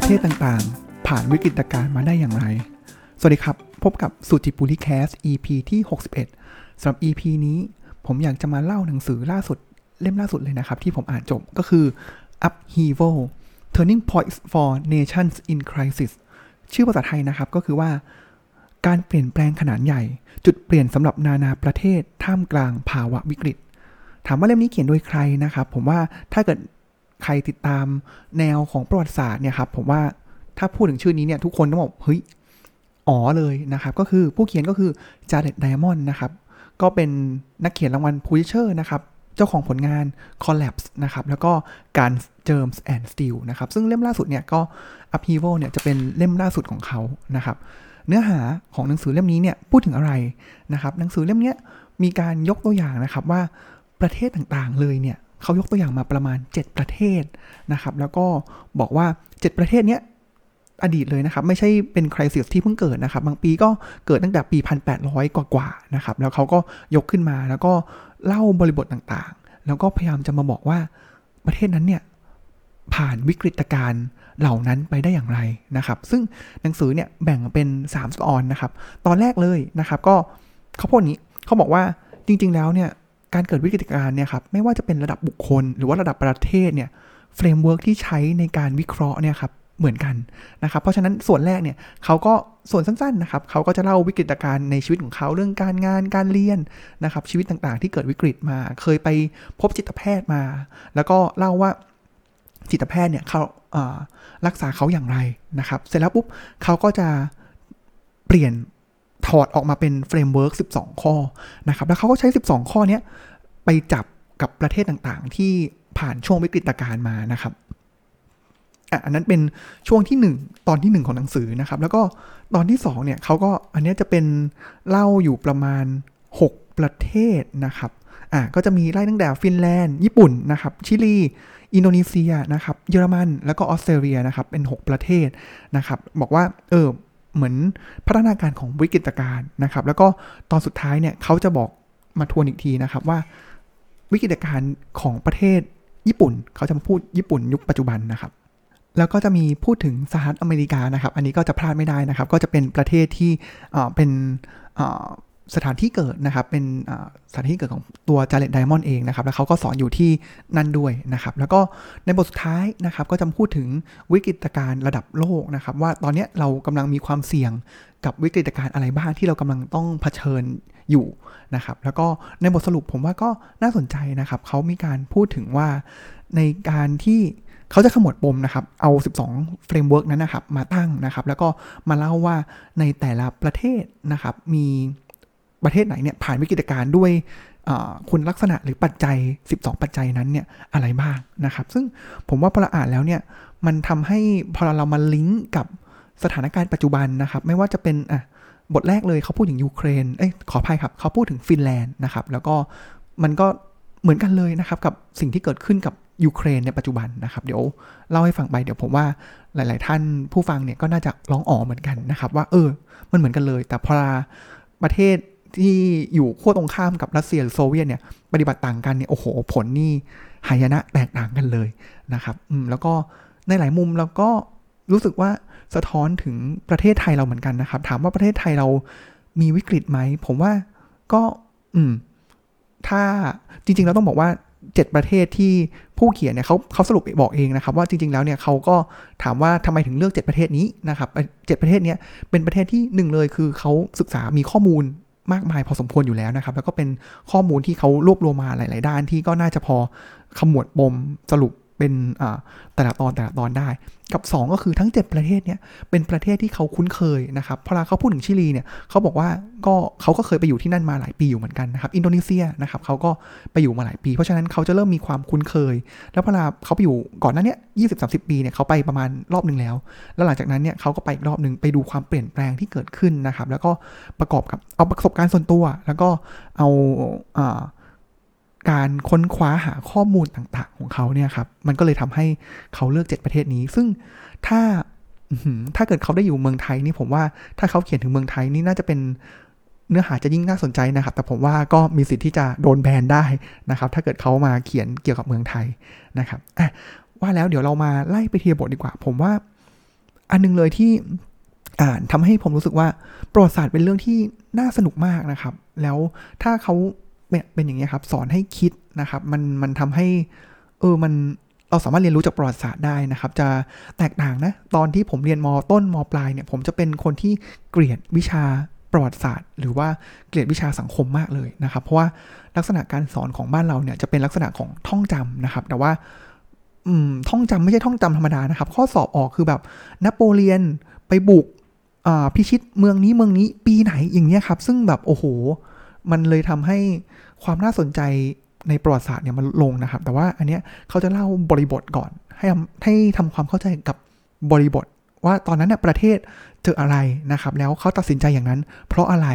ประเทศต่างๆ ผ่านวิกฤตการณ์มาได้อย่างไร สวัสดีครับ พบกับสุจิปุริแคส EP ที่ 61สำหรับ EP นี้ผมอยากจะมาเล่าหนังสือล่าสุดเล่มล่าสุดเลยนะครับ ที่ผมอ่านจบก็คือ Upheaval Turning Points for Nations in Crisis ชื่อภาษาไทยนะครับก็คือว่า การเปลี่ยนแปลงขนาดใหญ่ จุดเปลี่ยนสำหรับนานาประเทศท่ามกลางภาวะวิกฤต ถามว่าเล่มนี้เขียนโดยใครนะครับ ผมว่าถ้าเกิด ใครติดตามแนวของประวัติศาสตร์เนี่ยครับผมว่าถ้าพูดถึงชื่อนี้เนี่ยทุกคนต้องบอกเฮ้ยอ๋อเลยนะครับ ก็คือผู้เขียนก็คือจาร์เดตไดมอนด์นะครับ ก็เป็นนักเขียนรางวัลพูลิเชอร์นะครับ เจ้าของผลงาน Collapse นะครับ แล้วก็การ Germs and Steel นะครับ ซึ่งเล่มล่าสุดเนี่ยก็ Upheaval เนี่ยจะเป็นเล่มล่าสุดของเขานะครับ เนื้อหาของหนังสือเล่มนี้เนี่ยพูดถึงอะไรนะครับ หนังสือเล่มนี้มีการยกตัวอย่างนะครับว่าประเทศต่างๆเลยเนี่ย เขายกตัวอย่างมาประมาณ 7 ประเทศนะครับ แล้วก็บอกว่า 7 ประเทศเนี้ยอดีตเลยนะครับ ไม่ใช่เป็นคริสิสที่เพิ่งเกิดนะครับ บางปีก็เกิดตั้งแต่ปี 1800 กว่าๆนะครับ แล้วเขาก็ยกขึ้นมาแล้วก็เล่าบริบทต่างๆ แล้วก็พยายามจะมาบอกว่าประเทศนั้นเนี่ยผ่านวิกฤตการณ์เหล่านั้นไปได้อย่างไรนะครับ ซึ่งหนังสือเนี่ยแบ่งเป็น3ตอนนะครับ ตอนแรกเลยนะครับ ก็เขาพูดนี้เขาบอกว่าจริง ๆ แล้วเนี่ย การเกิดวิกฤตการณ์เนี่ยครับไม่ว่าจะเป็นระดับบุคคล หรือว่าระดับประเทศเนี่ย framework ที่ใช้ในการวิเคราะห์เนี่ยครับเหมือนกันนะครับ เพราะฉะนั้นส่วนแรกเนี่ยเขาก็ส่วนสั้นๆนะครับเขาก็จะเล่าวิกฤตการณ์ในชีวิตของเขาเรื่องการงานการเรียนนะครับชีวิตต่างๆ ที่เกิดวิกฤตมา เคยไปพบจิตแพทย์มา แล้วก็เล่าว่าจิตแพทย์เนี่ยเขารักษาเขาอย่างไรนะครับ เสร็จแล้วปุ๊บเขาก็จะเปลี่ยน ถอดออกมาเป็น framework 12 ข้อนะครับแล้วเขาก็ใช้ 12 ข้อนี้ไปจับกับประเทศต่างๆ ที่ผ่านช่วงวิกฤตการณ์มานะครับอันนั้นเป็นช่วงที่ 1 ตอนที่ 1 ของหนังสือนะครับ แล้วก็ตอนที่2เนี่ยเขาก็อันนี้จะเป็นเล่าอยู่ประมาณ 6 ประเทศนะครับอะก็จะมีไล่ตั้งแต่ฟินแลนด์ ญี่ปุ่นนะครับ ชิลี อินโดนีเซียนะครับ เยอรมัน แล้วก็ออสเตรเลียนะครับ เป็น 6 ประเทศนะครับ บอกว่า เออ เหมือนพัฒนาการของวิกฤตการณ์นะครับ แล้วก็ตอนสุดท้ายเนี่ยเขาจะบอกมาทวนอีกทีนะครับว่า วิกฤตการณ์ของประเทศญี่ปุ่น เขาจะมาพูดญี่ปุ่นยุคปัจจุบันนะครับ แล้วก็จะมีพูดถึงสหรัฐอเมริกานะครับ อันนี้ก็จะพลาดไม่ได้นะครับ ก็จะเป็นประเทศที่เป็น สถานที่เกิดนะครับ เป็นสถานที่เกิดของตัวจาเร็ด ไดมอนด์เองนะครับ แล้วเขาก็สอนอยู่ที่นั่นด้วยนะครับ แล้วก็ในบทสุดท้ายนะครับ ก็จะพูดถึงวิกฤตการณ์ระดับโลกนะครับ ว่าตอนนี้เรากำลังมีความเสี่ยงกับวิกฤตการณ์อะไรบ้างที่เรากำลังต้องเผชิญอยู่นะครับ แล้วก็ในบทสรุปผมว่าก็น่าสนใจนะครับ เขามีการพูดถึงว่าในการที่เขาจะขมวดปมนะครับ เอา 12 framework นั้นนะครับ มาตั้งนะครับ แล้วก็มาเล่าว่าในแต่ละประเทศนะครับ มี ประเทศไหนเนี่ยผ่านวิกฤตการณ์ด้วยคุณลักษณะหรือปัจจัย 12 ปัจจัยนั้นเนี่ยอะไรบ้างนะครับ ซึ่งผมว่าพอเราอ่านแล้วเนี่ยมันทำให้พอเรามาลิงก์กับสถานการณ์ปัจจุบันนะครับ ไม่ว่าจะเป็นอะบทแรกเลยเขาพูดถึงยูเครน เอ้ยขออภัยครับ เขาพูดถึงฟินแลนด์นะครับ แล้วก็มันก็เหมือนกันเลยนะครับ กับสิ่งที่เกิดขึ้นกับยูเครนในปัจจุบันนะครับ เดี๋ยวเล่าให้ฟังไปเดี๋ยวผมว่าหลาย ๆ ท่านผู้ฟังเนี่ยก็น่าจะร้องอ๋อเหมือนกันนะครับ ว่าเออ มันเหมือนกันเลย แต่พอประเทศ ที่อยู่ขั้วตรงข้ามกับรัสเซียหรือโซเวียตเนี่ยปฏิบัติต่างกันเนี่ยโอ้โหผลนี่หายนะแตกต่างกันเลยนะครับอืมแล้วก็ในหลายมุมเราก็รู้สึกว่าสะท้อนถึงประเทศไทยเราเหมือนกันนะครับ ถามว่าประเทศไทยเรามีวิกฤตไหม ผมว่าก็อืมถ้าจริง ๆ เราต้องบอกว่าเจ็ดประเทศที่ผู้เขียนเนี่ยเขาเขาสรุปบอกเองนะครับ ว่าจริง ๆ แล้วเนี่ยเขาก็ถามว่าทำไมถึงเลือกเจ็ดประเทศนี้นะครับเจ็ดประเทศนี้เป็นประเทศที่หนึ่งเลยคือเขาศึกษามีข้อมูล มากมายพอสมควรอยู่แล้วนะครับ แล้วก็เป็นข้อมูลที่เขารวบรวมมาหลาย ๆ ด้านที่ก็น่าจะพอขมวดปมสรุป เป็นแต่ละตอนแต่ละตอนได้ กับ 2 ก็คือทั้ง 7 ประเทศเนี่ยเป็นประเทศที่เขาคุ้นเคยนะครับพอเขาพูดถึงชิลีเนี่ยเขาบอกว่าก็เขาก็เคยไปอยู่ที่นั่นมาหลายปีอยู่เหมือนกันนะครับอินโดนีเซียนะครับเขาก็ไปอยู่มาหลายปี เพราะฉะนั้นเขาจะเริ่มมีความคุ้นเคย แล้วพอเขาไปอยู่ก่อนหน้านี้ยี่สิบสาสิบปีเนี่ยเขาไปประมาณรอบหนึ่งแล้ว แล้วหลังจากนั้นเนี่ยเขาก็ไปอีกรอบหนึ่งไปดูความเปลี่ยนแปลงที่เกิดขึ้นนะครับแล้วก็ประกอบกับเอาประสบการณ์ส่วนตัว แล้วก็เอาอ่า การค้นคว้าหาข้อมูลต่างๆ ของเขาเนี่ยครับ มันก็เลยทำให้เขาเลือกเจ็ดประเทศนี้ ซึ่งถ้าถ้าเกิดเขาได้อยู่เมืองไทยนี่ผมว่าถ้าเขาเขียนถึงเมืองไทยนี่น่าจะเป็นเนื้อหาจะยิ่งน่าสนใจนะครับ แต่ผมว่าก็มีสิทธิ์ที่จะโดนแบนได้นะครับ ถ้าเกิดเขามาเขียนเกี่ยวกับเมืองไทยนะครับอะว่าแล้วเดี๋ยวเรามาไล่ไปทีละบทดีกว่า ผมว่า อันนึงเลยที่อ่านทำให้ผมรู้สึกว่าประวัติศาสตร์เป็นเรื่องที่น่าสนุกมากนะครับ แล้วถ้าเขา เป็นอย่างนี้ครับ สอนให้คิดนะครับ มันมันทำให้ เออมันเราสามารถเรียนรู้จากประวัติศาสตร์ได้นะครับ จะแตกต่างนะ ตอนที่ผมเรียนมต้นมปลายเนี่ย ผมจะเป็นคนที่เกลียดวิชาประวัติศาสตร์ หรือว่าเกลียดวิชาสังคมมากเลยนะครับ เพราะว่าลักษณะการสอนของบ้านเราเนี่ยจะเป็นลักษณะของท่องจำนะครับ แต่ว่าอืมท่องจำไม่ใช่ท่องจำธรรมดานะครับ ข้อสอบออกคือแบบนโปเลียนไปบุกพิชิตเมืองนี้เมืองนี้ปีไหนอย่างเงี้ยครับ ซึ่งแบบโอ้โห มันเลยทำให้ความน่าสนใจในประวัติศาสตร์เนี่ยมันลงนะครับ แต่ว่าอันเนี้ยเขาจะเล่าบริบทก่อน ให้ให้ทำความเข้าใจกับบริบท ว่าตอนนั้นเนี่ยประเทศเจออะไรนะครับ แล้วเขาตัดสินใจอย่างนั้น เพราะอะไร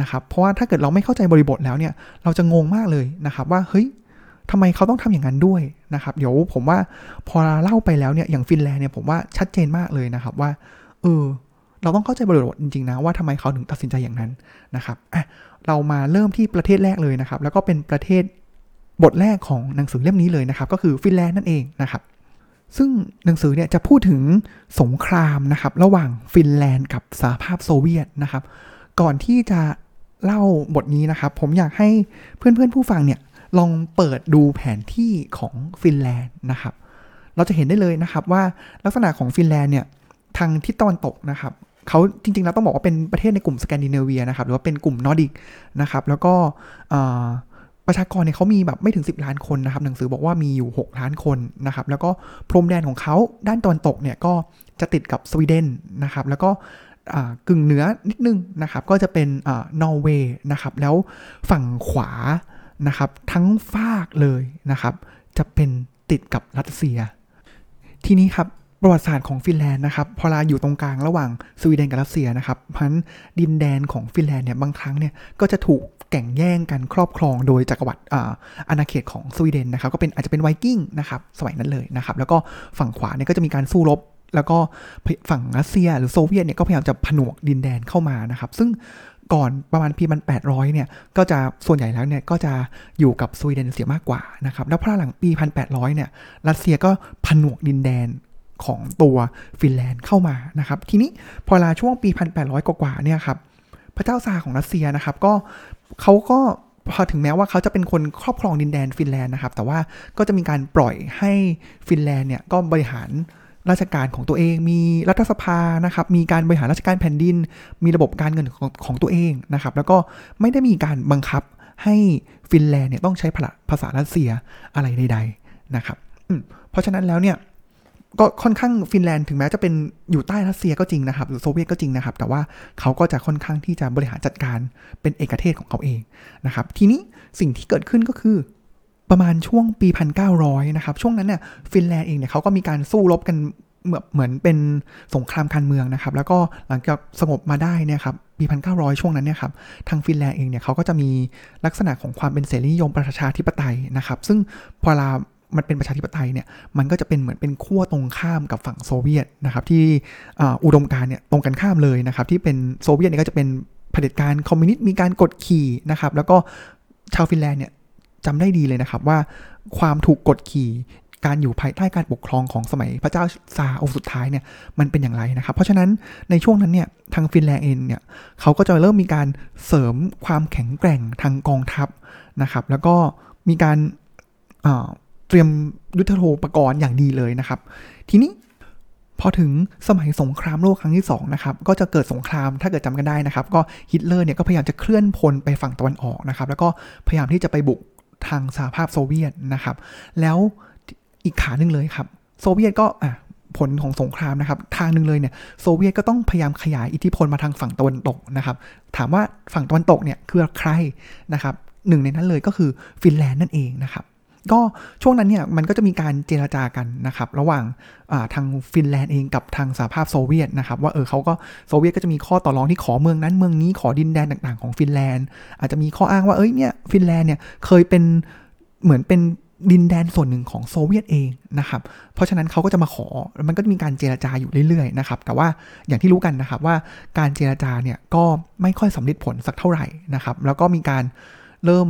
นะครับ เพราะว่าถ้าเกิดเราไม่เข้าใจบริบทแล้วเนี่ย เราจะงงมากเลยนะครับ ว่าเฮ้ยทำไมเขาต้องทำอย่างนั้นด้วยนะครับ เดี๋ยวผมว่าพอเล่าไปแล้วเนี่ยอย่างฟินแลนด์เนี่ยผมว่าชัดเจนมากเลยนะครับว่าเออ เราต้องเข้าใจบริบทจริงๆนะว่าทำไมเขาถึงตัดสินใจอย่างนั้นนะครับอะเรามาเริ่มที่ประเทศแรกเลยนะครับ แล้วก็เป็นประเทศบทแรกของหนังสือเล่มนี้เลยนะครับ ก็คือฟินแลนด์นั่นเองนะครับซึ่งหนังสือเนี่ยจะพูดถึงสงครามนะครับ ระหว่างฟินแลนด์กับสหภาพโซเวียตนะครับ ก่อนที่จะเล่าบทนี้นะครับ ผมอยากให้เพื่อนๆผู้ฟังเนี่ยลองเปิดดูแผนที่ของฟินแลนด์นะครับ เราจะเห็นได้เลยนะครับว่าลักษณะของฟินแลนด์เนี่ยทางทิศตะวันตกนะครับ เขาจริงๆแล้วต้องบอกว่าเป็นประเทศในกลุ่มสแกนดิเนเวียนะครับ หรือว่าเป็นกลุ่มนอร์ดิกนะครับ แล้วก็ประชากรเนี่ยเขามีแบบไม่ถึง 10 ล้านคนนะครับ หนังสือบอกว่ามีอยู่ 6 ล้านคนนะครับ แล้วก็พรมแดนของเขาด้านตะวันตกเนี่ยก็จะติดกับสวีเดนนะครับ แล้วก็กึ่งเหนือนิดนึงนะครับ ก็จะเป็นนอร์เวย์นะครับ แล้วฝั่งขวานะครับ ทั้งฝากเลยนะครับ จะเป็นติดกับรัสเซีย ทีนี้ครับ ประวัติศาสตร์ของฟินแลนด์นะครับพอลาอยู่ตรงกลางระหว่างสวีเดนกับรัสเซียนะครับพันดินแดนของฟินแลนด์เนี่ยบางครั้งเนี่ยก็จะถูกแก่งแย่งกันครอบครองโดยจักรวรรดิอาณาเขตของสวีเดนนะครับก็เป็นอาจจะเป็นไวกิ้งนะครับสมัยนั้นเลยนะครับแล้วก็ฝั่งขวาเนี่ยก็จะมีการสู้รบแล้วก็ฝั่งรัสเซียหรือโซเวียตเนี่ยก็พยายามจะผนวกดินแดนเข้ามานะครับซึ่งก่อนประมาณปีมัน800เนี่ยก็จะส่วนใหญ่แล้วเนี่ยก็จะอยู่กับสวีเดนเสียมากกว่านะครับแล้วพอหลังปี 1800เนี่ยรัสเซียก็ผนวกดินแดน ของตัวฟินแลนด์เข้ามานะครับ ทีนี้พอลาช่วงปี 1800 กว่าเนี่ยครับพระเจ้าซาของรัสเซียนะครับ ก็เขาก็พอถึงแม้ว่าเขาจะเป็นคนครอบครองดินแดนฟินแลนด์นะครับ แต่ว่าก็จะมีการปล่อยให้ฟินแลนด์เนี่ยก็บริหารราชการของตัวเอง มีรัฐสภานะครับ มีการบริหารราชการแผ่นดิน มีระบบการเงินของของตัวเองนะครับ แล้วก็ไม่ได้มีการบังคับให้ฟินแลนด์เนี่ยต้องใช้ภาษารัสเซียอะไรใด ๆนะครับเพราะฉะนั้นแล้วเนี่ย ก็ค่อนข้างฟินแลนด์ถึงแม้จะเป็นอยู่ใต้รัสเซียก็จริงนะครับ หรือโซเวียตก็จริงนะครับ แต่ว่าเขาก็จะค่อนข้างที่จะบริหารจัดการเป็นเอกเทศของเขาเองนะครับ ทีนี้สิ่งที่เกิดขึ้นก็คือประมาณช่วงปี 1900 นะครับ ช่วงนั้นเนี่ยฟินแลนด์เองเนี่ยเขาก็มีการสู้รบกันเหมือนเหมือนเป็นสงครามการเมืองนะครับ แล้วก็หลังจากสงบมาได้เนี่ยครับปี 1900 ช่วงนั้นเนี่ยครับทางฟินแลนด์เองเนี่ยเขาก็จะมีลักษณะของความเป็นเสรีนิยมประชาธิปไตยนะครับ ซึ่งพอลา มันเป็นประชาธิปไตยเนี่ยมันก็จะเป็นเหมือนเป็นขั้วตรงข้ามกับฝั่งโซเวียตนะครับที่อุดมการณ์เนี่ยตรงกันข้ามเลยนะครับที่เป็นโซเวียตเนี่ยก็จะเป็นเผด็จการคอมมิวนิสต์มีการกดขี่นะครับแล้วก็ชาวฟินแลนด์เนี่ยจำได้ดีเลยนะครับว่าความถูกกดขี่การอยู่ภายใต้การปกครองของสมัยพระเจ้าซาร์องค์สุดท้ายเนี่ยมันเป็นอย่างไรนะครับ เพราะฉะนั้นในช่วงนั้นเนี่ยทางฟินแลนด์เองเนี่ยเขาก็จะเริ่มมีการเสริมความแข็งแกร่งทางกองทัพนะครับ แล้วก็มีการ เตรียมยุทธโธปกรณ์อย่างดีเลยนะครับ ทีนี้พอถึงสมัยสงครามโลกครั้งที่2นะครับก็จะเกิดสงครามถ้าเกิดจำกันได้นะครับ ก็ฮิตเลอร์เนี่ยก็พยายามจะเคลื่อนพลไปฝั่งตะวันออกนะครับ แล้วก็พยายามที่จะไปบุกทางสหภาพโซเวียตนะครับ แล้วอีกขาหนึ่งเลยครับ โซเวียตก็อะผลของสงครามนะครับ ทางหนึ่งเลยเนี่ยโซเวียตก็ต้องพยายามขยายอิทธิพลมาทางฝั่งตะวันตกนะครับ ถามว่าฝั่งตะวันตกเนี่ยคือใครนะครับหนึ่งในนั้นเลยก็คือฟินแลนด์นั่นเองนะครับ ก็ช่วงนั้นเนี่ยมันก็จะมีการเจราจากันนะครับระหว่างทางฟินแลนด์เองกับทางสหภาพโซเวียตนะครับว่าเออเขาก็โซเวียตก็จะมีข้อต่อรองที่ขอเมืองนั้นเมืองนี้ขอดินแดนต่างๆของฟินแลนด์ อาจจะมีข้ออ้างว่าเอ้ยเนี่ยฟินแลนด์เนี่ยเคยเป็นเหมือนเป็นดินแดนส่วนหนึ่งของโซเวียตเองนะครับ เพราะฉะนั้นเขาก็จะมาขอ มันก็มีการเจราจาอยู่เรื่อยๆนะครับ แต่ว่าอย่างที่รู้กันนะครับว่าการเจราจาเนี่ยก็ไม่ค่อยสำเร็จผลสักเท่าไหร่นะครับ แล้วก็มีการเริ่ม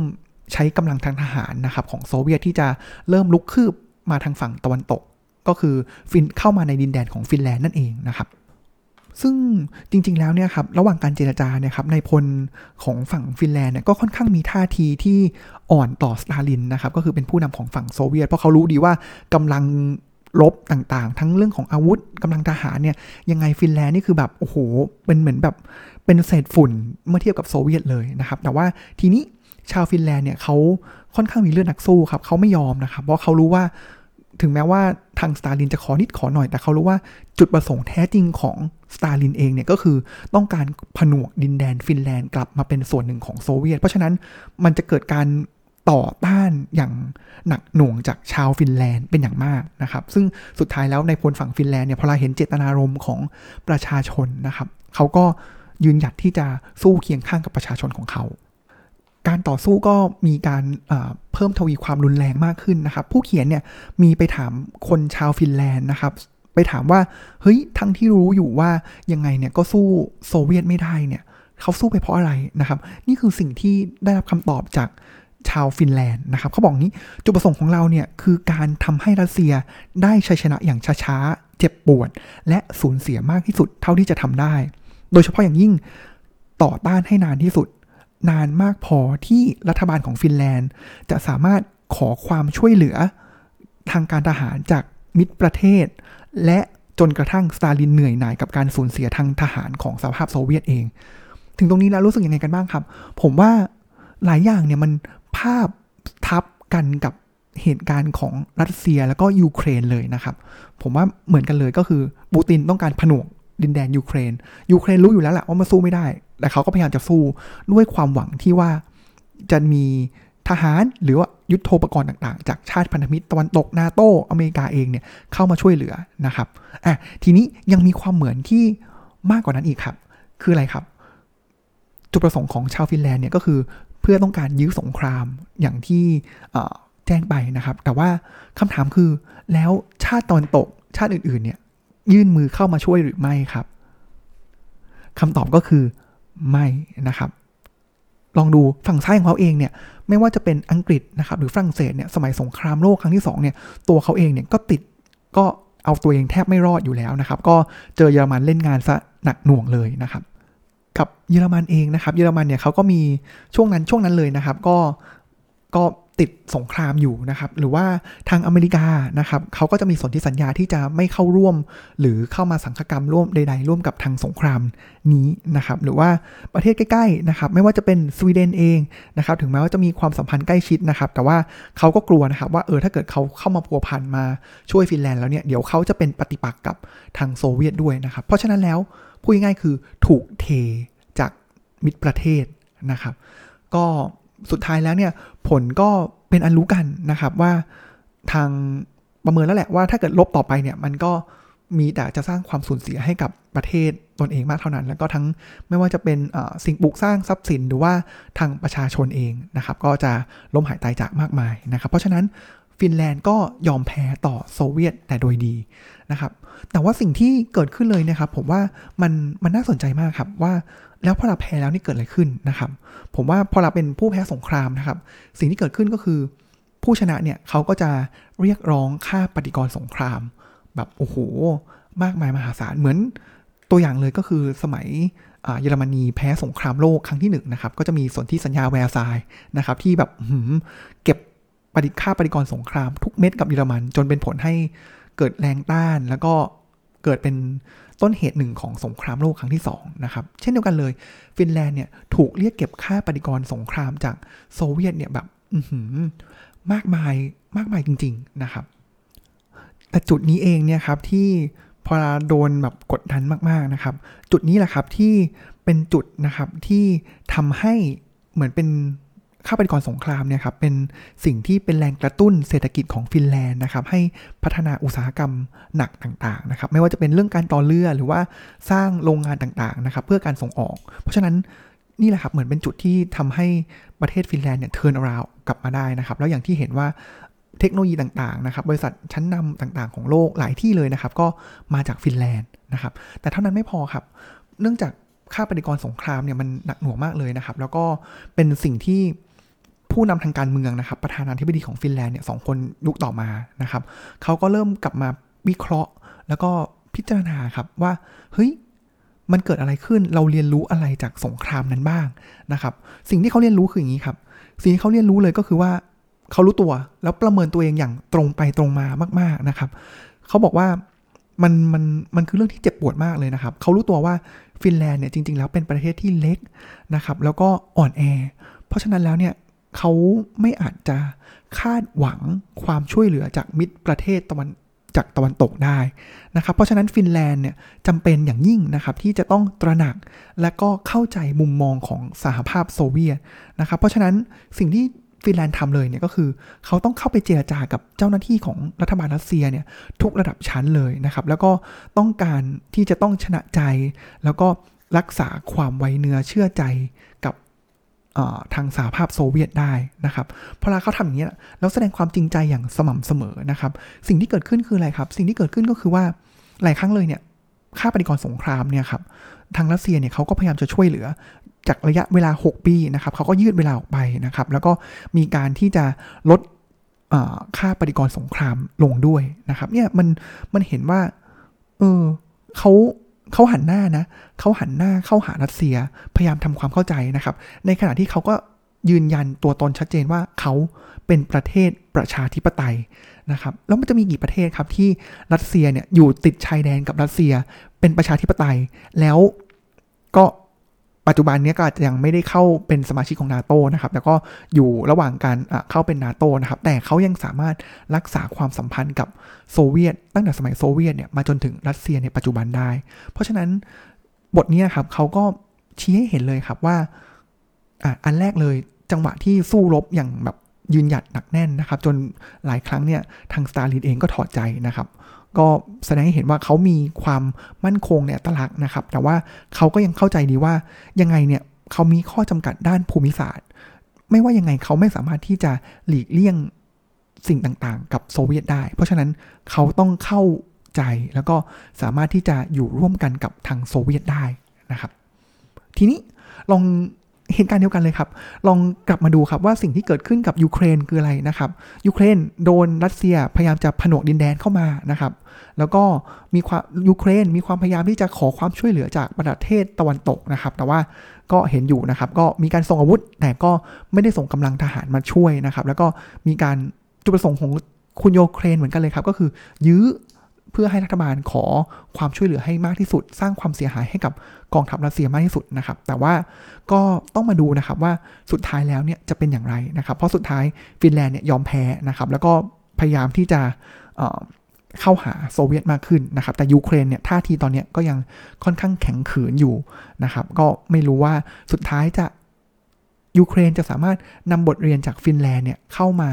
ใช้กำลังทางทหารนะครับของโซเวียตที่จะเริ่มลุกคืบมาทางฝั่งตะวันตก ก็คือกินเข้ามาในดินแดนของฟินแลนด์นั่นเองนะครับซึ่งจริง ๆ แล้วเนี่ยครับระหว่างการเจรจาเนี่ยครับนายพลของฝั่งฟินแลนด์เนี่ยก็ค่อนข้างมีท่าทีที่อ่อนต่อสตาลินนะครับก็คือเป็นผู้นำของฝั่งโซเวียต เพราะเขารู้ดีว่ากำลังรบต่างๆ ทั้งเรื่องของอาวุธกำลังทหารเนี่ยยังไงฟินแลนด์นี่คือแบบโอ้โหเป็นเหมือนแบบเป็นเศษฝุ่นเมื่อเทียบกับโซเวียตเลยนะครับแต่ว่าทีนี้ ชาวฟินแลนด์เนี่ยเขาค่อนข้างมีเลือดนักสู้ครับเขาไม่ยอมนะครับเพราะเขารู้ว่าถึงแม้ว่าทางสตาลินจะขอนิดขอหน่อย แต่เขารู้ว่าจุดประสงค์แท้จริงของสตาลินเองเนี่ยก็คือต้องการผนวกดินแดนฟินแลนด์กลับมาเป็นส่วนหนึ่งของโซเวียต เพราะฉะนั้นมันจะเกิดการต่อต้านอย่างหนักหน่วงจากชาวฟินแลนด์เป็นอย่างมากนะครับ ซึ่งสุดท้ายแล้วในพลฝั่งฟินแลนด์เนี่ยพอเราเห็นเจตนารมณ์ของประชาชนนะครับเขาก็ยืนหยัดที่จะสู้เคียงข้างกับประชาชนของเขา การต่อสู้ก็มีการเพิ่มทวีความรุนแรงมากขึ้นนะครับ ผู้เขียนเนี่ยมีไปถามคนชาวฟินแลนด์นะครับ ไปถามว่าเฮ้ยทั้งที่รู้อยู่ว่ายังไงเนี่ยก็สู้โซเวียตไม่ได้เนี่ยเขาสู้ไปเพราะอะไรนะครับ นี่คือสิ่งที่ได้รับคำตอบจากชาวฟินแลนด์นะครับเขาบอกงี้จุดประสงค์ของเราเนี่ยคือการทำให้รัสเซียได้ชัยชนะอย่างช้าๆเจ็บปวด และสูญเสียมากที่สุดเท่าที่จะทำได้ โดยเฉพาะอย่างยิ่งต่อต้านให้นานที่สุด นานมากพอที่รัฐบาลของฟินแลนด์ จะสามารถขอความช่วยเหลือทางการทหารจากมิตรประเทศ และจนกระทั่งสตาลินเหนื่อยหน่ายกับการสูญเสียทางทหารของสหภาพโซเวียตเอง ถึงตรงนี้แล้วรู้สึกยังไงกันบ้างครับ ผมว่าหลายอย่างเนี่ยมันภาพทับกันกับเหตุการณ์ของรัสเซียแล้วก็ยูเครนเลยนะครับ ผมว่าเหมือนกันเลยก็คือปูตินต้องการผนวก ดินแดนยูเครน ยูเครนรู้อยู่แล้วแหละว่ามาสู้ไม่ได้ แต่เขาก็พยายามจะสู้ด้วยความหวังที่ว่าจะมีทหารหรือว่ายุทโธปกรณ์ต่างๆ จากชาติพันธมิตรตะวันตกนาโตอเมริกาเองเนี่ยเข้ามาช่วยเหลือนะครับอะทีนี้ยังมีความเหมือนที่มากกว่านั้นอีกครับ คืออะไรครับ จุดประสงค์ของชาวฟินแลนด์เนี่ยก็คือเพื่อต้องการยื้อสงครามอย่างที่แจ้งไปนะครับ แต่ว่าคำถามคือแล้วชาติตอนตกชาติอื่นๆเนี่ย ยื่นมือเข้ามาช่วยหรือไม่ครับคำตอบก็คือไม่นะครับ ลองดูฝั่งซ้ายของเขาเองเนี่ยไม่ว่าจะเป็นอังกฤษนะครับหรือฝรั่งเศสเนี่ยสมัยสงครามโลกครั้งที่2เนี่ยตัวเขาเองเนี่ยก็ติดก็เอาตัวเองแทบไม่รอดอยู่แล้วนะครับ ก็เจอเยอรมันเล่นงานซะหนักหน่วงเลยนะครับ กับเยอรมันเองนะครับ เยอรมันเนี่ยเขาก็มีช่วงนั้นช่วงนั้นเลยนะครับ ก็ก็ ติดสงครามอยู่นะครับ หรือว่าทางอเมริกานะครับเขาก็จะมีสนธิสัญญาที่จะไม่เข้าร่วม หรือเข้ามาสังคกรรมร่วมใด ๆ ร่วมกับทางสงครามนี้นะครับ หรือว่าประเทศใกล้ๆนะครับ ไม่ว่าจะเป็นสวีเดนเองนะครับ ถึงแม้ว่าจะมีความสัมพันธ์ใกล้ชิดนะครับ แต่ว่าเขาก็กลัวนะครับว่าเออถ้าเกิดเขาเข้ามาพัวพันมาช่วยฟินแลนด์แล้วเนี่ยเดี๋ยวเขาจะเป็นปฏิปักษ์กับทางโซเวียตด้วยนะครับ เพราะฉะนั้นแล้วพูดง่ายๆคือถูกเทจากมิตรประเทศนะครับ ก็ สุดท้ายแล้วเนี่ยผลก็เป็นอันรู้กันนะครับว่าทางประเมินแล้วแหละว่าถ้าเกิดลบต่อไปเนี่ยมันก็มีแต่จะสร้างความสูญเสียให้กับประเทศตนเองมากเท่านั้น แล้วก็ทั้งไม่ว่าจะเป็นสิ่งปลูกสร้างทรัพย์สินหรือว่าทางประชาชนเองนะครับ ก็จะล้มหายตายจากมากมายนะครับ เพราะฉะนั้นฟินแลนด์ก็ยอมแพ้ต่อโซเวียตแต่โดยดีนะครับ แต่ว่าสิ่งที่เกิดขึ้นเลยนะครับ ผมว่ามันมันน่าสนใจมากครับว่า แล้วพอเราแพ้แล้วนี่เกิดอะไรขึ้นนะครับ ผมว่าพอเราเป็นผู้แพ้สงครามนะครับ สิ่งที่เกิดขึ้นก็คือ ผู้ชนะเนี่ยเขาก็จะเรียกร้องค่าปฏิกรสงคราม แบบโอ้โห มากมายมหาศาลเหมือนตัวอย่างเลยก็คือสมัยเยอรมนีแพ้สงครามโลกครั้งที่หนึ่งนะครับ ก็จะมีส่วนที่สัญญาแวร์ซายนะครับ ที่แบบเก็บปฏิค่าปฏิกรสงครามทุกเม็ดกับเยอรมัน จนเป็นผลให้เกิดแรงต้านแล้วก็เกิดเป็น ต้นเหตุหนึ่งของสงครามโลกครั้งที่2นะครับเช่นเดียวกันเลย ฟินแลนด์เนี่ยถูกเรียกเก็บค่าปฏิกรสงครามจากโซเวียตเนี่ยแบบมากมายมากมายจริง ๆนะครับ แต่จุดนี้เองเนี่ยครับที่พอโดนแบบกดดันมากๆนะครับ จุดนี้แหละครับที่เป็นจุดนะครับที่ทำให้เหมือนเป็น ข้าปฏิกรสงครามเนี่ยครับเป็นสิ่งที่เป็นแรงกระตุ้นเศรษฐกิจของฟินแลนด์นะครับให้พัฒนาอุตสาหกรรมหนักต่างๆนะครับไม่ว่าจะเป็นเรื่องการต่อเรือหรือว่าสร้างโรงงานต่างๆนะครับเพื่อการส่งออก เพราะฉะนั้นนี่แหละครับเหมือนเป็นจุดที่ทำให้ประเทศฟินแลนด์เนี่ยเทิร์นอราวกลับมาได้นะครับแล้วอย่างที่เห็นว่าเทคโนโลยีต่างๆนะครับบริษัทชั้นนำต่างๆ ของโลกหลายที่เลยนะครับก็มาจากฟินแลนด์นะครับแต่เท่านั้นไม่พอครับ เนื่องจากค่าปฏิกรสงครามเนี่ยมันหนักหน่วงมากเลยนะครับ แล้วก็เป็นสิ่งที่ ผู้นำทางการเมืองนะครับ ประธานาธิบดีของฟินแลนด์เนี่ยสองคนยุคต่อมานะครับเขาก็เริ่มกลับมาวิเคราะห์ แล้วก็พิจารณาครับว่าเฮ้ยมันเกิดอะไรขึ้นเราเรียนรู้อะไรจากสงครามนั้นบ้างนะครับสิ่งที่เขาเรียนรู้คืออย่างนี้ครับ สิ่งที่เขาเรียนรู้เลยก็คือว่าเขารู้ตัวแล้วประเมินตัวเองอย่างตรงไปตรงมามาก ๆนะครับเขาบอกว่ามันมันมันคือเรื่องที่เจ็บปวดมากเลยนะครับเขารู้ตัวว่าฟินแลนด์เนี่ยจริง ๆ แล้วเป็นประเทศที่เล็กนะครับแล้วก็อ่อนแอ เพราะฉะนั้นแล้วเนี่ย เขาไม่อาจจะคาดหวังความช่วยเหลือจากมิตรประเทศตะวันจากตะวันตกได้นะครับ เพราะฉะนั้นฟินแลนด์เนี่ยจำเป็นอย่างยิ่งนะครับที่จะต้องตระหนักและก็เข้าใจมุมมองของสหภาพโซเวียตนะครับ เพราะฉะนั้นสิ่งที่ฟินแลนด์ทำเลยเนี่ยก็คือเขาต้องเข้าไปเจรจากับเจ้าหน้าที่ของรัฐบาลรัสเซียเนี่ยทุกระดับชั้นเลยนะครับ แล้วก็ต้องการที่จะต้องชนะใจ แล้วก็รักษาความไว้เนื้อเชื่อใจ ทางสหภาพโซเวียตได้นะครับพอเราเขาทำอย่างนี้แล้วแสดงความจริงใจอย่างสม่ำเสมอนะครับ สิ่งที่เกิดขึ้นคืออะไรครับ สิ่งที่เกิดขึ้นก็คือว่าหลายครั้งเลยเนี่ยค่าปฏิกรสงครามเนี่ยครับทางรัสเซียเนี่ยเขาก็พยายามจะช่วยเหลือจากระยะเวลา 6 ปีนะครับเขาก็ยืดเวลาออกไปนะครับ แล้วก็มีการที่จะลดค่าปฏิกรสงครามลงด้วยนะครับ เนี่ยมันมันเห็นว่าเออเขา เขาหันหน้านะเขาหันหน้าเข้าหารัสเซีย พยายามทำความเข้าใจนะครับ ในขณะที่เขาก็ยืนยันตัวตนชัดเจนว่าเขาเป็นประเทศประชาธิปไตยนะครับแล้วมันจะมีกี่ประเทศครับที่รัสเซียเนี่ยอยู่ติดชายแดนกับรัสเซียเป็นประชาธิปไตย แล้วก็ ปัจจุบันนี้ก็อาจจะยังไม่ได้เข้าเป็นสมาชิกของนาโตนะครับแล้วก็อยู่ระหว่างการเข้าเป็นนาโตนะครับ แต่เขายังสามารถรักษาความสัมพันธ์กับโซเวียต ตั้งแต่สมัยโซเวียตเนี่ยมาจนถึงรัสเซียในปัจจุบันได้ เพราะฉะนั้นบทนี้ครับเขาก็ชี้ให้เห็นเลยครับว่าอันแรกเลยจังหวะที่สู้รบอย่างแบบยืนหยัดหนักแน่นนะครับ จนหลายครั้งเนี่ยทางสตาลินเองก็ถอดใจนะครับ ก็แสดงให้เห็นว่าเขามีความมั่นคงเนี่ยตลักนะครับ แต่ว่าเขาก็ยังเข้าใจดีว่ายังไงเนี่ยเขามีข้อจำกัดด้านภูมิศาสตร์ ไม่ว่ายังไงเขาไม่สามารถที่จะหลีกเลี่ยงสิ่งต่างๆ กับโซเวียตได้ เพราะฉะนั้นเขาต้องเข้าใจแล้วก็สามารถที่จะอยู่ร่วมกันกับทางโซเวียตได้นะครับ ทีนี้ลอง เหตุการณ์เดียวกันเลยครับ ลองกลับมาดูครับว่าสิ่งที่เกิดขึ้นกับยูเครนคืออะไรนะครับ ยูเครนโดนรัสเซียพยายามจะผนวกดินแดนเข้ามานะครับ แล้วก็มีความยูเครนมีความพยายามที่จะขอความช่วยเหลือจากประเทศตะวันตกนะครับ แต่ว่าก็เห็นอยู่นะครับ ก็มีการส่งอาวุธ แต่ก็ไม่ได้ส่งกำลังทหารมาช่วยนะครับ แล้วก็มีการจุดประสงค์ของคุณยูเครนเหมือนกันเลยครับ ก็คือยื้อ เพื่อให้รัฐบาลขอความช่วยเหลือให้มากที่สุด สร้างความเสียหายให้กับกองทัพรัสเซียมากที่สุดนะครับ แต่ว่าก็ต้องมาดูนะครับว่าสุดท้ายแล้วเนี่ยจะเป็นอย่างไรนะครับ เพราะสุดท้ายฟินแลนด์เนี่ยยอมแพ้นะครับ แล้วก็พยายามที่จะเข้าหาโซเวียตมากขึ้นนะครับ แต่ยูเครนเนี่ยท่าทีตอนนี้ก็ยังค่อนข้างแข็งขืนอยู่นะครับ ก็ไม่รู้ว่าสุดท้ายจะยูเครนจะสามารถนำบทเรียนจากฟินแลนด์เนี่ยเข้ามา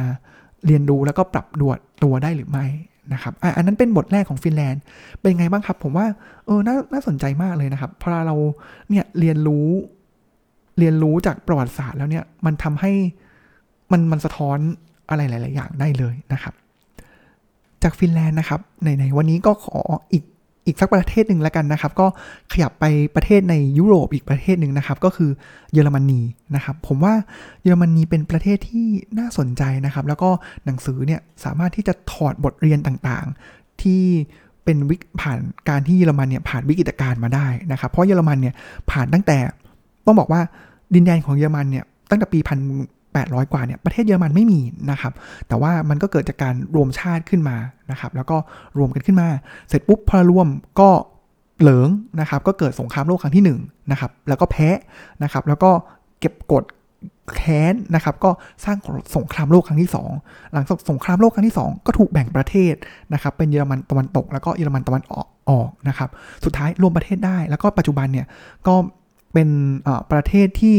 เรียนรู้แล้วก็ปรับดวดตัวได้หรือไม่ นะครับอันนั้นเป็นบทแรกของฟินแลนด์ เป็นไงบ้างครับ ผมว่าเออน่าน่าสนใจมากเลยนะครับ พอเราเนี่ยเรียนรู้ เรียนรู้จากประวัติศาสตร์แล้วเนี่ย มันทำให้มันมันสะท้อนอะไรหลาย ๆ อย่างได้เลยนะครับ จากฟินแลนด์นะครับในๆวันนี้ก็ขออีก อีกสักประเทศหนึ่งแล้วกันนะครับ ก็ขยับไปประเทศในยุโรปอีกประเทศหนึ่งนะครับ ก็คือเยอรมนีนะครับ ผมว่าเยอรมนีเป็นประเทศที่น่าสนใจนะครับ แล้วก็หนังสือเนี่ยสามารถที่จะถอดบทเรียนต่างๆ ที่เป็นวิกผ่านการที่เยอรมันเนี่ยผ่านวิกฤตการณ์มาได้นะครับ เพราะเยอรมันเนี่ยผ่านตั้งแต่ต้องบอกว่าดินแดนของเยอรมันเนี่ยตั้งแต่ปีพัน800กว่าเนี่ยประเทศเยอรมันไม่มีนะครับ แต่ว่ามันก็เกิดจากการรวมชาติขึ้นมา นะครับ แล้วก็รวมกันขึ้นมา เสร็จปุ๊บพอรวมก็เหลิงนะครับ ก็เกิดสงครามโลกครั้งที่1นะครับ แล้วก็แพ้นะครับ แล้วก็เก็บกดแค้นนะครับ ก็สร้างสงครามโลกครั้งที่ 2 หลังจากสงครามโลกครั้งที่ 2 ก็ถูกแบ่งประเทศนะครับ เป็นเยอรมันตะวันตก แล้วก็เยอรมันตะวันออกออกนะครับ สุดท้ายรวมประเทศได้ แล้วก็ปัจจุบันเนี่ยก็เป็นประเทศที่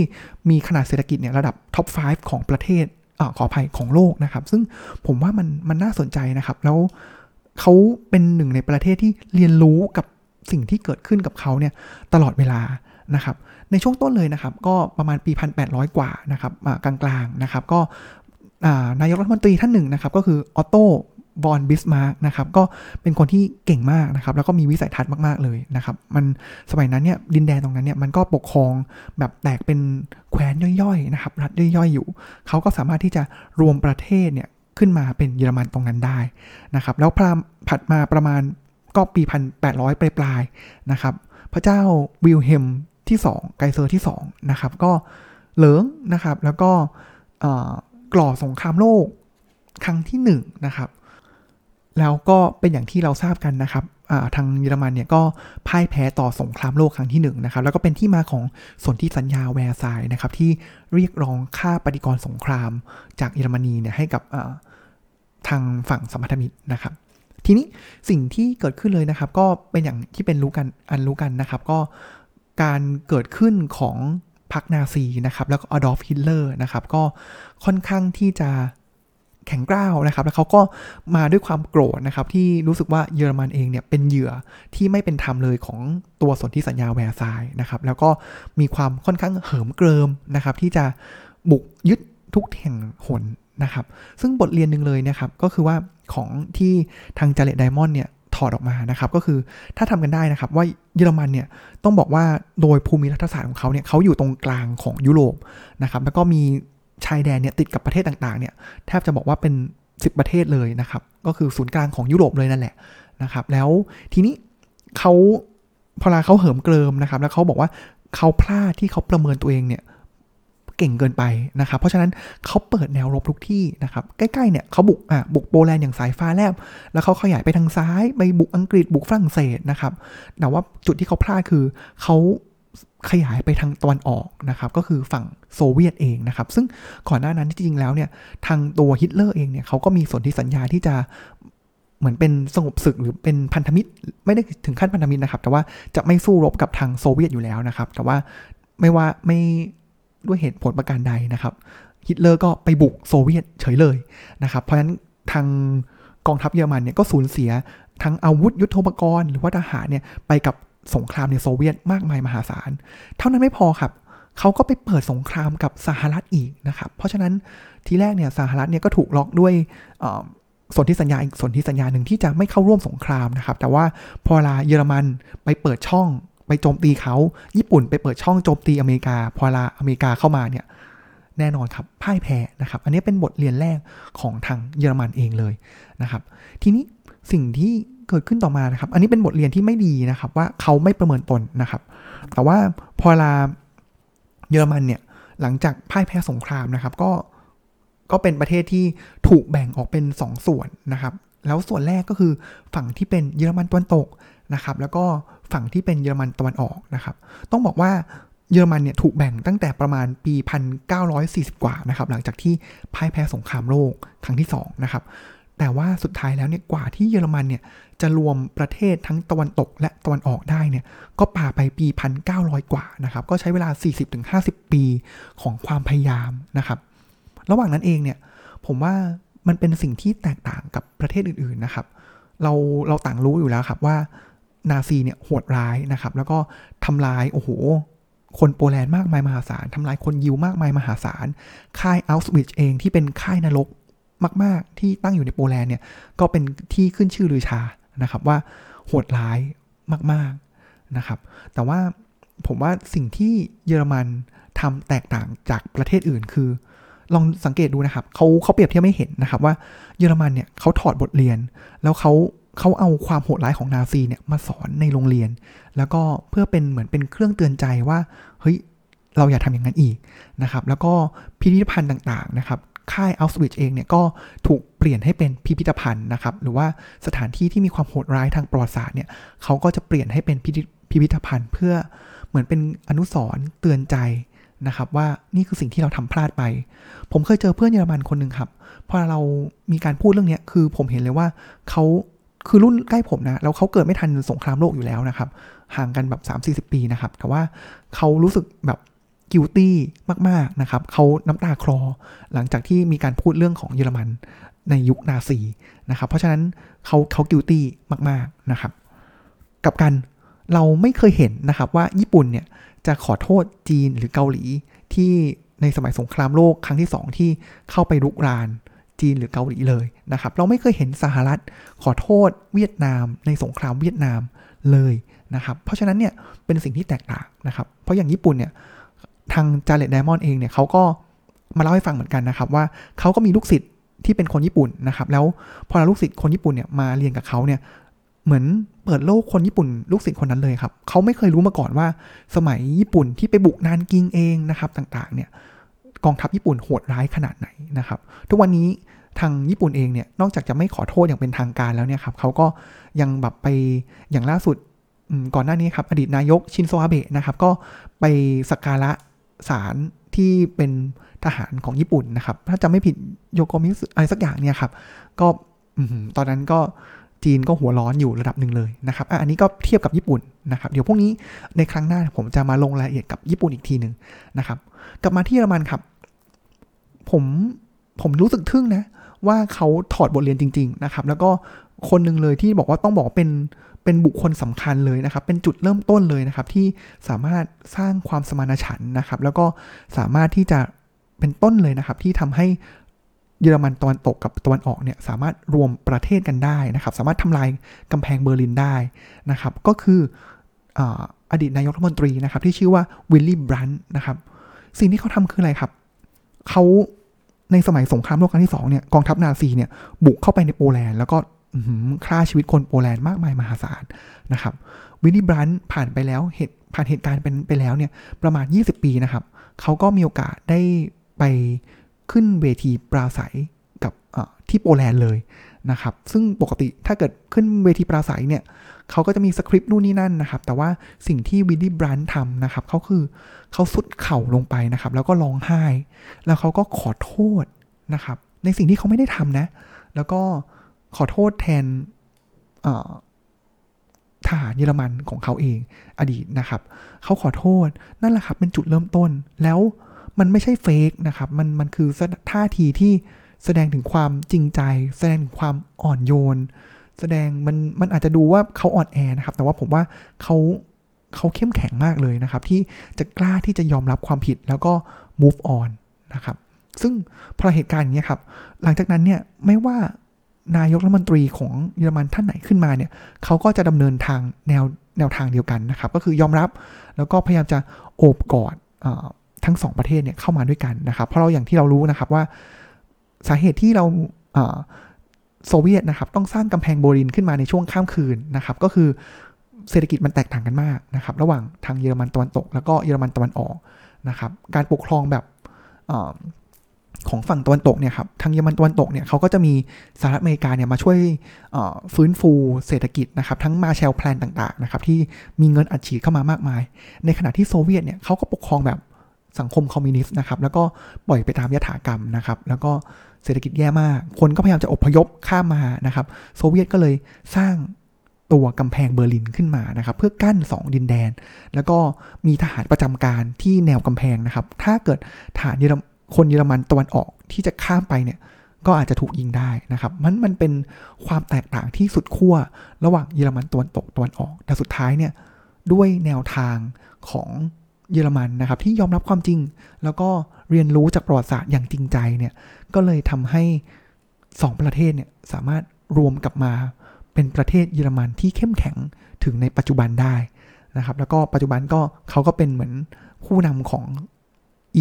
มีขนาดเศรษฐกิจเนี่ยระดับท็อป 5 ของประเทศ อขออภัยของโลกนะครับ ซึ่งผมว่ามันมันน่าสนใจนะครับ แล้วเขาเป็นหนึ่งในประเทศที่เรียนรู้กับสิ่งที่เกิดขึ้นกับเขาเนี่ยตลอดเวลานะครับ ในช่วงต้นเลยนะครับ ก็ประมาณปี 1800 กว่านะครับกลางๆนะครับ ก็นายกรัฐมนตรีท่านหนึ่งนะครับ ก็คือออตโต ฟอนบิสมาร์กนะครับก็เป็นคนที่เก่งมากนะครับแล้วก็มีวิสัยทัศน์มากๆเลยนะครับมันสมัยนั้นเนี่ยดินแดนตรงนั้นเนี่ยมันก็ปกครองแบบแตกเป็นแคว้นย่อยๆนะครับรัฐย่อยๆอยู่ เขาก็สามารถที่จะรวมประเทศเนี่ยขึ้นมาเป็นเยอรมันตรงนั้นได้นะครับแล้วพรามผัดมาประมาณก็ปีพันแปดร้อยปลายๆนะครับพระเจ้าวิลเฮมที่ 2 ไกเซอร์ที่2นะครับก็เหลิงนะครับแล้วก็กล่อสงครามโลกครั้งที่1นะครับ แล้วก็เป็นอย่างที่เราทราบกันนะครับทางเยอรมันเนี่ยก็พ่ายแพ้ต่อสงครามโลกครั้งที่1นะครับแล้วก็เป็นที่มาของสนธิสัญญาแวร์ซายนะครับที่เรียกร้องค่าปฏิกรรมสงครามจากเยอรมนีเนี่ยให้กับทางฝั่งสัมพันธมิตรนะครับ ทีนี้สิ่งที่เกิดขึ้นเลยนะครับ ก็เป็นอย่างที่เป็นรู้กันอันรู้กันนะครับ ก็การเกิดขึ้นของพรรคนาซีนะครับแล้วก็อดอล์ฟฮิตเลอร์นะครับก็ค่อนข้างที่จะ แข็งกร้าวนะครับ แล้วเขาก็มาด้วยความโกรธนะครับ ที่รู้สึกว่าเยอรมันเองเนี่ยเป็นเหยื่อที่ไม่เป็นธรรมเลยของตัวสนธิสัญญาแวร์ซายนะครับ แล้วก็มีความค่อนข้างเหิมเกริมนะครับ ที่จะบุกยึดทุกแห่งหนนะครับ ซึ่งบทเรียนหนึ่งเลยนะครับ ก็คือว่าของที่ทางจาเลตไดมอนด์เนี่ยถอดออกมานะครับ ก็คือถ้าทำกันได้นะครับว่าเยอรมันเนี่ยต้องบอกว่าโดยภูมิรัฐศาสตร์ของเขาเนี่ยเขาอยู่ตรงกลางของยุโรปนะครับ แล้วก็มี ชายแดนเนี่ยติดกับประเทศต่างๆเนี่ยแทบจะบอกว่าเป็น 10 ประเทศเลยนะครับ ก็คือศูนย์กลางของยุโรปเลยนั่นแหละนะครับ แล้วทีนี้เขาพอลาเขาเหิมเกริมนะครับ แล้วเขาบอกว่าเขาพลาดที่เขาประเมินตัวเองเนี่ยเก่งเกินไปนะครับ เพราะฉะนั้นเขาเปิดแนวรบทุกที่นะครับ ใกล้ๆเนี่ยเขาบุกอะบุกโปแลนด์อย่างสายฟ้าแลบ แล้วเขาขยายไปทางซ้าย ไปบุกอังกฤษบุกฝรั่งเศสนะครับ แต่ว่าจุดที่เขาพลาดคือเขา ขยายไปทางตะวันออกนะครับก็คือฝั่งโซเวียตเองนะครับ ซึ่งก่อนหน้านั้นจริงๆแล้วเนี่ยทางตัวฮิตเลอร์เองเนี่ยเขาก็มีสนธิสัญญาที่จะเหมือนเป็นสงบศึกหรือเป็นพันธมิตรไม่ได้ถึงขั้นพันธมิตรนะครับ แต่ว่าจะไม่สู้รบกับทางโซเวียตอยู่แล้วนะครับ แต่ว่าไม่ว่าไม่ด้วยเหตุผลประการใดนะครับฮิตเลอร์ก็ไปบุกโซเวียตเฉยเลยนะครับ เพราะฉะนั้นทางกองทัพเยอรมันเนี่ยก็สูญเสียทั้งอาวุธยุทโธปกรณ์ หรือว่าทหารเนี่ยไปกับ สงครามในโซเวียตมากมายมหาศาล เท่านั้นไม่พอครับ เขาก็ไปเปิดสงครามกับสหรัฐอีกนะครับ เพราะฉะนั้นทีแรกเนี่ยสหรัฐเนี่ยก็ถูกล็อกด้วยสนธิสัญญาอีกสนธิสัญญาหนึ่งที่จะไม่เข้าร่วมสงครามนะครับ แต่ว่าพอลาเยอรมันไปเปิดช่องไปโจมตีเขา ญี่ปุ่นไปเปิดช่องโจมตีอเมริกา พอลาอเมริกาเข้ามาเนี่ยแน่นอนครับพ่ายแพ้นะครับ อันนี้เป็นบทเรียนแรกของทางเยอรมันเองเลยนะครับ ทีนี้สิ่งที่ เกิดขึ้นต่อมานะครับ อันนี้เป็นบทเรียนที่ไม่ดีนะครับว่าเขาไม่ประเมินตนนะครับ แต่ว่าพอลาเยอรมันเนี่ยหลังจากพ่ายแพ้สงครามนะครับ ก็ก็เป็นประเทศที่ถูกแบ่งออกเป็น 2สส่วนนะครับ แล้วส่วนแรกก็คือฝั่งที่เป็นเยอรมันตะวันตกนะครับ แล้วก็ฝั่งที่เป็นเยอรมันตะวันออกนะครับ ต้องบอกว่าเยอรมันเนี่ยถูกแบ่งตั้งแต่ประมาณปี 1940 กว่านะครับ หลังจากที่พ่ายแพ้สงครามโลกครั้งที่2นะครับ แต่ว่าสุดท้ายแล้วเนี่ยกว่าที่เยอรมันเนี่ยจะรวมประเทศทั้งตะวันตกและตะวันออกได้เนี่ยก็ป่าไปปี 1900 กว่านะครับ ก็ใช้เวลา 40-50 ปีของความพยายามนะครับ ระหว่างนั้นเองเนี่ยผมว่ามันเป็นสิ่งที่แตกต่างกับประเทศอื่นๆนะครับ เราเราต่างรู้อยู่แล้วครับว่านาซีเนี่ยโหดร้ายนะครับ แล้วก็ทำลายโอ้โหคนโปแลนด์มากมายมหาศาลทำลายคนยิวมากมายมหาศาล ค่ายอัลสวิชเองที่เป็นค่ายนรก มาก ๆ ที่ตั้งอยู่ในโปแลนด์เนี่ยก็เป็นที่ขึ้นชื่อลือชานะครับว่าโหดร้ายมาก ๆนะครับ แต่ว่าผมว่าสิ่งที่เยอรมันทำแตกต่างจากประเทศอื่นคือ ลองสังเกตดูนะครับเขาเขาเปรียบเทียบไม่เห็นนะครับว่าเยอรมันเนี่ยเขาถอดบทเรียน แล้วเขาเขาเอาความโหดร้ายของนาซีเนี่ยมาสอนในโรงเรียน แล้วก็เพื่อเป็นเหมือนเป็นเครื่องเตือนใจว่าเฮ้ยเราอย่าทำอย่างนั้นอีกนะครับ แล้วก็พิพิธภัณฑ์ต่างๆนะครับ ค่ายอัลสวิชเองเนี่ยก็ถูกเปลี่ยนให้เป็นพิพิธภัณฑ์นะครับ หรือว่าสถานที่ที่มีความโหดร้ายทางประวัติศาสตร์เนี่ยเขาก็จะเปลี่ยนให้เป็นพิพิธภัณฑ์ เพื่อเหมือนเป็นอนุสรณ์เตือนใจนะครับว่านี่คือสิ่งที่เราทำพลาดไป ผมเคยเจอเพื่อนเยอรมันคนหนึ่งครับพอเรามีการพูดเรื่องนี้คือผมเห็นเลยว่าเขาคือรุ่นใกล้ผมนะแล้วเขาเกิดไม่ทันสงครามโลกอยู่แล้วนะครับ ห่างกันแบบ 3-40 ปีนะครับ แต่ว่าเขารู้สึกแบบ guilty มาก ๆ นะครับเขาน้ำตาคลอ หลังจากที่มีการพูดเรื่องของเยอรมันในยุคนาซีนะครับ เพราะฉะนั้นเขาเขา guilty มาก ๆ นะครับ กลับกันเราไม่เคยเห็นนะครับว่าญี่ปุ่นเนี่ยจะขอโทษจีนหรือเกาหลีที่ในสมัยสงครามโลกครั้งที่ 2 ที่เข้าไปรุกรานจีนหรือเกาหลีเลยนะครับ เราไม่เคยเห็นสหรัฐขอโทษเวียดนาม ในสงครามเวียดนามเลยนะครับ เพราะฉะนั้นเนี่ยเป็นสิ่งที่แตกต่างนะครับ เพราะอย่างญี่ปุ่นเนี่ย ทางจาเลตไดมอนด์เองเนี่ยเขาก็มาเล่าให้ฟังเหมือนกันนะครับว่าเขาก็มีลูกศิษย์ที่เป็นคนญี่ปุ่นนะครับ แล้วพอลูกศิษย์คนญี่ปุ่นเนี่ยมาเรียนกับเขาเนี่ยเหมือนเปิดโลกคนญี่ปุ่น ลูกศิษย์คนนั้นเลยครับเขาไม่เคยรู้มาก่อนว่า สมัยญี่ปุ่นที่ไปบุกนานกิงเองนะครับต่างๆเนี่ยกองทัพญี่ปุ่นโหดร้ายขนาดไหนนะครับ ทุกวันนี้ทางญี่ปุ่นเองเนี่ยนอกจากจะไม่ขอโทษอย่างเป็นทางการแล้วเนี่ยครับเขาก็ยังแบบไปอย่างล่าสุดก่อนหน้านี้ครับอดีตนายกชินโซอาเบะนะครับก็ไปสักการะ ศาลที่เป็นทหารของญี่ปุ่นนะครับ ถ้าจะไม่ผิดโยโกมิสอะไรสักอย่างเนี่ยครับ ก็ตอนนั้นก็จีนก็หัวร้อนอยู่ระดับหนึ่งเลยนะครับอันนี้ก็เทียบกับญี่ปุ่นนะครับ เดี๋ยวพวกนี้ในครั้งหน้าผมจะมาลงรายละเอียดกับญี่ปุ่นอีกทีหนึ่งนะครับ กลับมาที่เยอรมันครับ ผมผมรู้สึกทึ่งนะ ว่าเขาถอดบทเรียนจริง ๆ นะครับ แล้วก็คนหนึ่งเลยที่บอกว่าต้องบอกเป็น เป็นบุคคลสำคัญเลยนะครับ เป็นจุดเริ่มต้นเลยนะครับ ที่สามารถสร้างความสมานฉันท์นะครับ แล้วก็สามารถที่จะเป็นต้นเลยนะครับ ที่ทำให้เยอรมันตะวันตกกับตะวันออกเนี่ยสามารถรวมประเทศกันได้นะครับ สามารถทำลายกำแพงเบอร์ลินได้นะครับ ก็คืออดีตนายกรัฐมนตรีนะครับ ที่ชื่อว่าวิลลี่บรันท์นะครับ สิ่งที่เขาทำคืออะไรครับเขาในสมัยสงครามโลกครั้งที่สองเนี่ยกองทัพนาซีเนี่ยบุกเข้าไปในโปแลนด์แล้วก็ ฆ่าชีวิตคนโปแลนด์มากมายมหาศาลนะครับวิลลี่บรันท์ผ่านไปแล้วเหตุผ่านเหตุการณ์เป็นไปแล้วเนี่ยประมาณ 20 ปีนะครับเขาก็มีโอกาสได้ไปขึ้นเวทีปราศรัยกับที่โปแลนด์เลยนะครับ ซึ่งปกติถ้าเกิดขึ้นเวทีปราศัยเนี่ยเขาก็จะมีสคริปต์นู่นนี่นั่นนะครับ แต่ว่าสิ่งที่วิลลี่บรันทำนะครับเขาคือเขาสุดเข่าลงไปนะครับ แล้วก็ร้องไห้ แล้วเขาก็ขอโทษนะครับ ในสิ่งที่เขาไม่ได้ทำนะ แล้วก็ ขอโทษแทนทหารเยอรมันของเขาเองอดีตนะครับ เขาขอโทษนั่นแหละครับเป็นจุดเริ่มต้นแล้วมันไม่ใช่เฟกนะครับ มันมันคือท่าทีที่แสดงถึงความจริงใจ แสดงถึงความอ่อนโยน แสดงมันมันอาจจะดูว่าเขาอ่อนแอนะครับ แต่ว่าผมว่าเขาเขาเข้มแข็งมากเลยนะครับ ที่จะกล้าที่จะยอมรับความผิดแล้วก็ move on นะครับ ซึ่งพอเหตุการณ์อย่างนี้ครับ หลังจากนั้นเนี่ยไม่ว่า นายกรัฐมนตรีของเยอรมันท่านไหนขึ้นมาเนี่ยเขาก็จะดำเนินทางแนวแนวทางเดียวกันนะครับ ก็คือยอมรับแล้วก็พยายามจะโอบกอดทั้งสองประเทศเนี่ยเข้ามาด้วยกันนะครับ เพราะเราอย่างที่เรารู้นะครับว่าสาเหตุที่เราโซเวียตนะครับต้องสร้างกำแพงโบรินขึ้นมาในช่วงข้ามคืนนะครับ ก็คือเศรษฐกิจมันแตกต่างกันมากนะครับ ระหว่างทางเยอรมันตะวันตก แล้วก็เยอรมันตะวันออกนะครับ การปกครองแบบ ของฝั่งตะวันตกเนี่ยครับทางเยอรมันตะวันตกเนี่ยเขาก็จะมีสหรัฐอเมริกาเนี่ยมาช่วยฟื้นฟูเศรษฐกิจนะครับทั้ง Marshall Plan ต่างๆนะครับที่มีเงินอัดฉีดเข้ามามากมาย ในขณะที่โซเวียตเนี่ยเขาก็ปกครองแบบสังคมคอมมิวนิสต์นะครับแล้วก็ปล่อยไปตามยถากรรมนะครับแล้วก็เศรษฐกิจแย่มาก คนก็พยายามจะอพยพข้ามมานะครับโซเวียตก็เลยสร้างตัวกำแพงเบอร์ลินขึ้นมานะครับเพื่อกั้น 2 ดินแดน แล้วก็มีทหารประจำการที่แนวกำแพงนะครับถ้าเกิดทหารเยอร คนเยอรมันตะวันออกที่จะข้ามไปเนี่ยก็อาจจะถูกยิงได้นะครับ มันมันเป็นความแตกต่างที่สุดขั้วระหว่างเยอรมันตะวันตกตะวันออก แต่สุดท้ายเนี่ยด้วยแนวทางของเยอรมันนะครับที่ยอมรับความจริง แล้วก็เรียนรู้จากประวัติศาสตร์อย่างจริงใจเนี่ยก็เลยทำให้สองประเทศเนี่ยสามารถรวมกลับมาเป็นประเทศเยอรมันที่เข้มแข็งถึงในปัจจุบันได้นะครับ แล้วก็ปัจจุบันก็เขาก็เป็นเหมือนผู้นำของ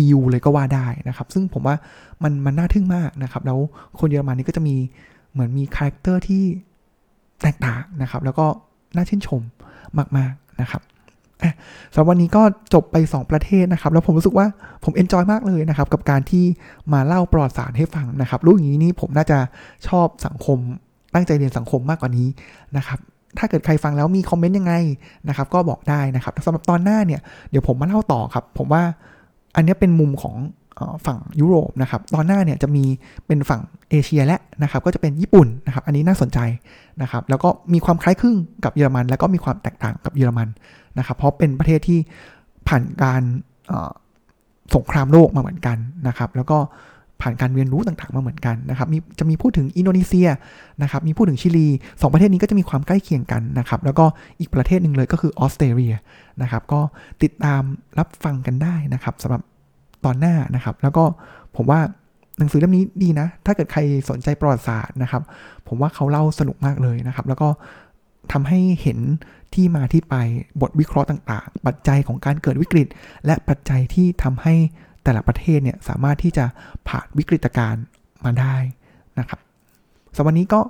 EU เลยก็ว่าได้นะครับ ซึ่งผมว่ามันมันน่าทึ่งมากนะครับ แล้วคนเยอรมันนี่ก็จะมีเหมือนมี character ที่แตกต่างนะครับ แล้วก็น่าชื่นชมมากๆนะครับสำหรับวันนี้ก็จบไป 2 ประเทศนะครับ แล้วผมรู้สึกว่าผม enjoy มากเลยนะครับ กับการที่มาเล่าประวัติศาสตร์ให้ฟังนะครับรู้อย่างนี้นี่ผมน่าจะชอบสังคมตั้งใจเรียนสังคมมากกว่านี้นะครับถ้าเกิดใครฟังแล้วมีคอมเมนต์ยังไงนะครับ ก็บอกได้นะครับสำหรับตอนหน้าเนี่ยเดี๋ยวผมมาเล่าต่อครับ ผมว่า อันนี้เป็นมุมของฝั่งยุโรปนะครับ ตอนหน้าเนี่ยจะมีเป็นฝั่งเอเชียและนะครับ ก็จะเป็นญี่ปุ่นนะครับ อันนี้น่าสนใจนะครับ แล้วก็มีความคล้ายคลึงกับเยอรมัน แล้วก็มีความแตกต่างกับเยอรมันนะครับ เพราะเป็นประเทศที่ผ่านการสงครามโลกมาเหมือนกันนะครับ แล้วก็ ผ่านการเรียนรู้ต่างๆมาเหมือนกันนะครับมีจะมีพูดถึงอินโดนีเซียนะครับมีพูดถึงชิลีสองประเทศนี้ก็จะมีความใกล้เคียงกันนะครับแล้วก็อีกประเทศหนึ่งเลยก็คือออสเตรเลียนะครับก็ติดตามรับฟังกันได้นะครับสำหรับตอนหน้านะครับ แล้วก็ผมว่าหนังสือเล่มนี้ดีนะ ถ้าเกิดใครสนใจประวัติศาสตร์นะครับ ผมว่าเขาเล่าสนุกมากเลยนะครับ แล้วก็ทำให้เห็นที่มาที่ไปบทวิเคราะห์ต่าง ๆ ปัจจัยของการเกิดวิกฤต และปัจจัยที่ทำให้ แต่ละประเทศเนี่ยสามารถที่จะผ่านวิกฤตการณ์มาได้นะครับสำหรับวันนี้ก็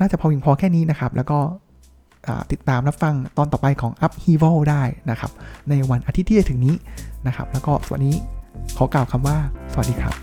น่าจะพอเพียงพอแค่นี้นะครับ แล้วก็ติดตามรับฟังตอนต่อไปของ Up h e v a l ได้นะครับ ในวันอาทิตย์ที่จะถึงนี้นะครับ แล้วก็สวัสดีขอกล่าวคำว่า สวัสดีครับ